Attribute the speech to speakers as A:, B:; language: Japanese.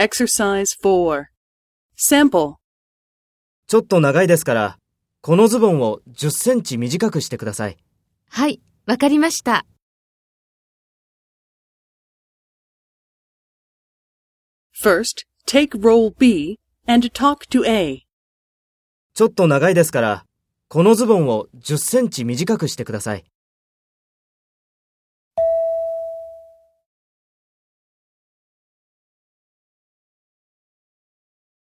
A: Exercise 4. Sample.
B: ちょっと長いですから、このズボンを10センチ短くしてください。
C: はい、わかりました。
A: First, take role B and talk to A.
B: ちょっと長いですから、このズボンを10センチ短くしてください。